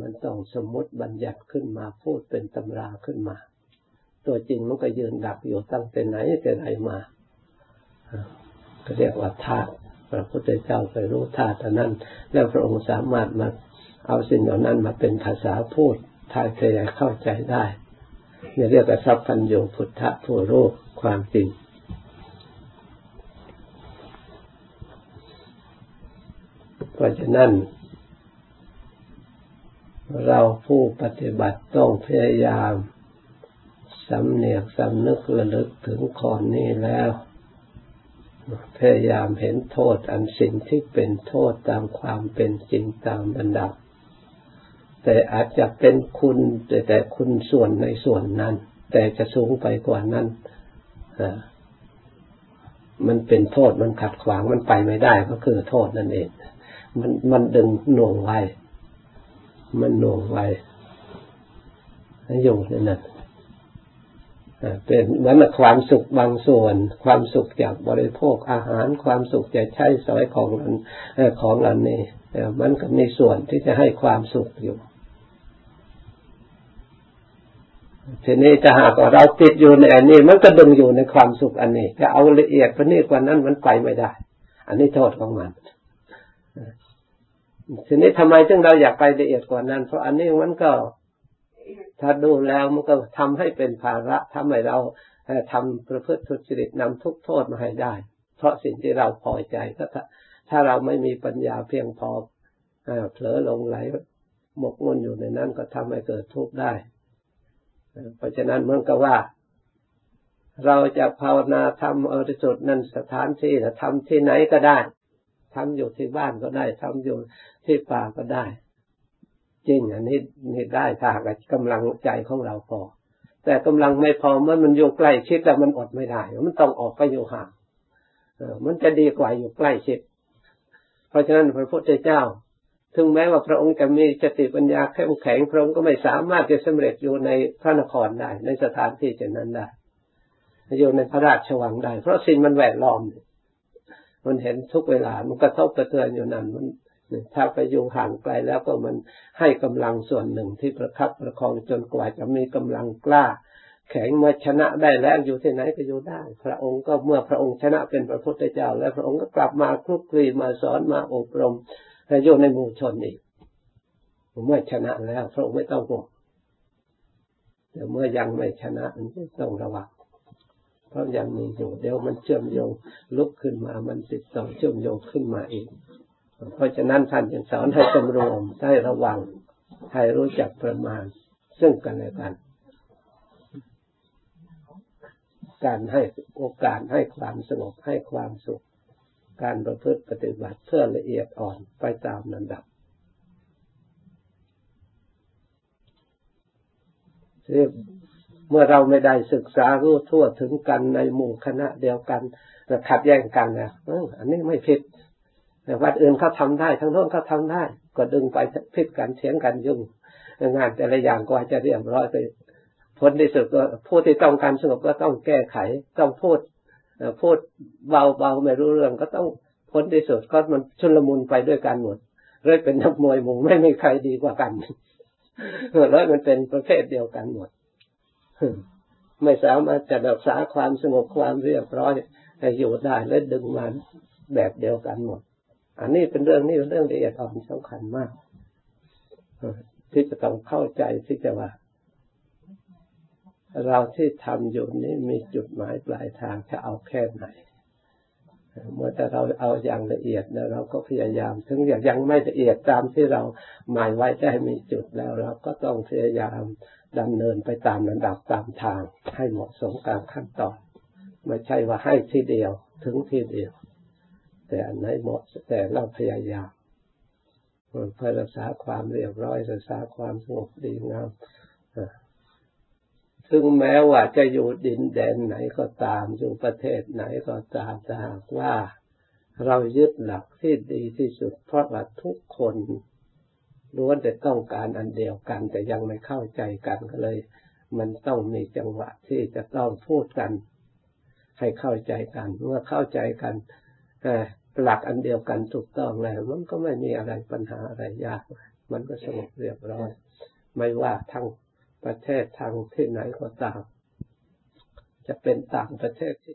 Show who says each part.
Speaker 1: มันต้องสมมติบัญญัติขึ้นมาพูดเป็นตำราขึ้นมา ตัวจริงมันก็ยืนดักอยู่ตั้งแต่ไหนแต่ไหนมาก็เรียกว่าธาตุพระพุทธเจ้าไปรู้ธาตุนั้น แล้วพระองค์สามารถมาเอาสิ่งเหล่านั้นมาเป็นภาษาพูดทายเทยเข้าใจได้เนี่ยเรียกว่าสัพย์พัญโยพุทธะผู้รู้ความจริงเพราะฉะนั้น เราผู้ปฏิบัติต้องพยายามสำเนียกสำนึกระลึกถึงขอนนี้แล้ว พยายามเห็นโทษอันสิ่งที่เป็นโทษตามความเป็นจริงตามบรรดาแต่อาจจะเป็นคุณแต่แต่คุณส่วนในส่วนนั้น แต่จะสูงไปกว่านั้นมันเป็นโทษมันขัดขวางมันไปไม่ได้ก็คือโทษนั่นเอง มันมันดึงหน่วงไว้ มันหน่วงไว้อยู่นั่นะเป็นเหมือนความสุขบางส่วน ความสุขจากบริโภคอาหาร ความสุขจากใช้สอยของนั้นของอันนี้มันก็มีส่วนที่จะให้ความสุขอยู่ทีนี้จะหากว่าเราติดอยู่ในอันนี้ มันก็ดึงอยู่ในความสุขอันนี้ จะเอาละเอียดพนี้กว่านั้นมันไปไม่ได้ อันนี้โทษของมัน ทีนี้ทำไมจึงเราอยากไปละเอียดกว่านั้น เพราะอันนี้มันก็ ถ้าดูแล้วมันก็ทำให้เป็นภาระทำให้เราทำประพฤติทุจริตนำทุกโทษมาให้ได้ เพราะสิ่งที่เราพอใจก็ถ้าถ้าเราไม่มีปัญญาเพียงพอเผลอลงไหลหมกมุ่นอยู่ในนั้นก็ทำให้เกิดทุกข์ได้ เพราะฉะนั้นเมื่อก็ว่า เราจะภาวนาทำอริสุทธิ์นั้นสถานที่นะทำที่ไหนก็ได้ ทำอยู่ที่บ้านก็ได้ทำอยู่ที่ป่าก็ได้ จริงอันนี้นี่ได้ถ้าหากกำลังใจของเราพอ แต่กำลังไม่พอเมื่อมันอยู่ใกล้ชิดแล้วมันอดไม่ได้ มันต้องออกไปอยู่ห่างมันจะดีกว่าอยู่ใกล้ชิด เพราะฉะนั้นพระพุทธเจ้า ถึงแม้ว่าพระองค์จะมีสติปัญญาเข้มแข็งพระองค์ก็ไม่สามารถจะสำเร็จอยู่ในพระนครได้ ในสถานที่เช่นนั้นได้อยู่ในพระราชวังได้ เพราะสิ่งมันแวดล้อม มันเห็นทุกเวลา มันกระทบกระเทือนอยู่นั้นมันถ้าไปอยู่ห่างไกลแล้วก็มันให้กำลังส่วนหนึ่งที่ประคับประคองจนกว่าจะมีกำลังกล้า แข็งมาชนะได้แล้วอยู่ที่ไหนก็อยู่ได้ พระองค์ก็เมื่อพระองค์ชนะเป็นพระพุทธเจ้า แล้วพระองค์ก็กลับมาคลุกคลีมาสอนมาอบรมให้อยู่ในหมู่ชนอีกเมื่อชนะแล้วพระองค์ไม่ต้องห่วงแต่เมื่อยังไม่ชนะต้องระวัง ราะยังมีอยู่เดี๋ยวมันเชื่อมโยงลุกขึ้นมา มันติดต่อเชื่อมโยงขึ้นมาอีก เพราะฉะนั้นท่านจึงสอนให้สำรวมให้ระวังให้รู้จักประมาณ ซึ่งกันและกัน การให้โอกาสให้ความสงบให้ความสุข การประพฤติปฏิบัติเพื่อละเอียดอ่อนไปตามลำดับเเมื่อเราไม่ได้ศึกษารู้ทั่วถึงกันในหมู่คณะเดียวกันขัดแย้งกันนะอันนี้ไม่ผิดแต่วัดอื่นเขาทาได้ทั้งโน้นเขาทาได้ ก็ดึงไปพิดกันเถียงกันยุ่งงานแต่ละอย่างกว่าจะเรียบร้อยไปผลที่สุดก็ผู้ที่ต้องการสงบก็ต้องแก้ไข ต้องพูดพูดเบาๆไม่รู้เรื่องก็ต้องผลที่สุดก็มันชุนลมุนไปด้วยกันหมดเลยเป็นนักมวยมุงไม่มีใครดีกว่ากันแล้วมันเป็นประเภทเดียวกันหมด ไม่สามารถจะรักษาความสงบความเรียบร้อยให้อยู่ได้และดึงมันแบบเดียวกันหมด อันนี้เป็นเรื่องนี้เป็นเรื่องละเอียดอ่อนสำคัญมากที่จะต้องเข้าใจที่จะว่า เราที่ทำอยู่นี้มีจุดหมายปลายทางจะเอาแค่ไหน เมื่อแต่เราเอาอย่างละเอียดแล้วเราก็พยายาม ถึงอย่างยังไม่ละเอียดตามที่เราหมายไว้ได้มีจุดแล้ว เราก็ต้องพยายามดำเนินไปตามระดับตามทาง ให้เหมาะสมการขั้นตอนไม่ใช่ว่าให้ทีเดียวถึงทีเดียว แต่อันไหนเหมาะแต่เราพยายามเพื่อรักษาความเรียบร้อยรักษาความสงบดีงาม ซึ่งแม้ว่าจะอยู่ดินแดนไหนก็ตามอยู่ประเทศไหนก็ตามแต่หากว่า เรายึดหลักที่ดีที่สุด เพราะว่าทุกคนล้วนแต่ต้องการอันเดียวกัน แต่ยังไม่เข้าใจกันก็เลย มันต้องมีจังหวะที่จะต้องพูดกัน ให้เข้าใจกันเมื่อเข้าใจกันหลักอันเดียวกันถูกต้องแล้วมันก็ไม่มีอะไรปัญหาอะไรยาก มันก็สงบเรียบร้อย ไม่ว่าทั้ง ประเทศทางที่ไหนก็ตาม จะเป็นต่างประเทศที่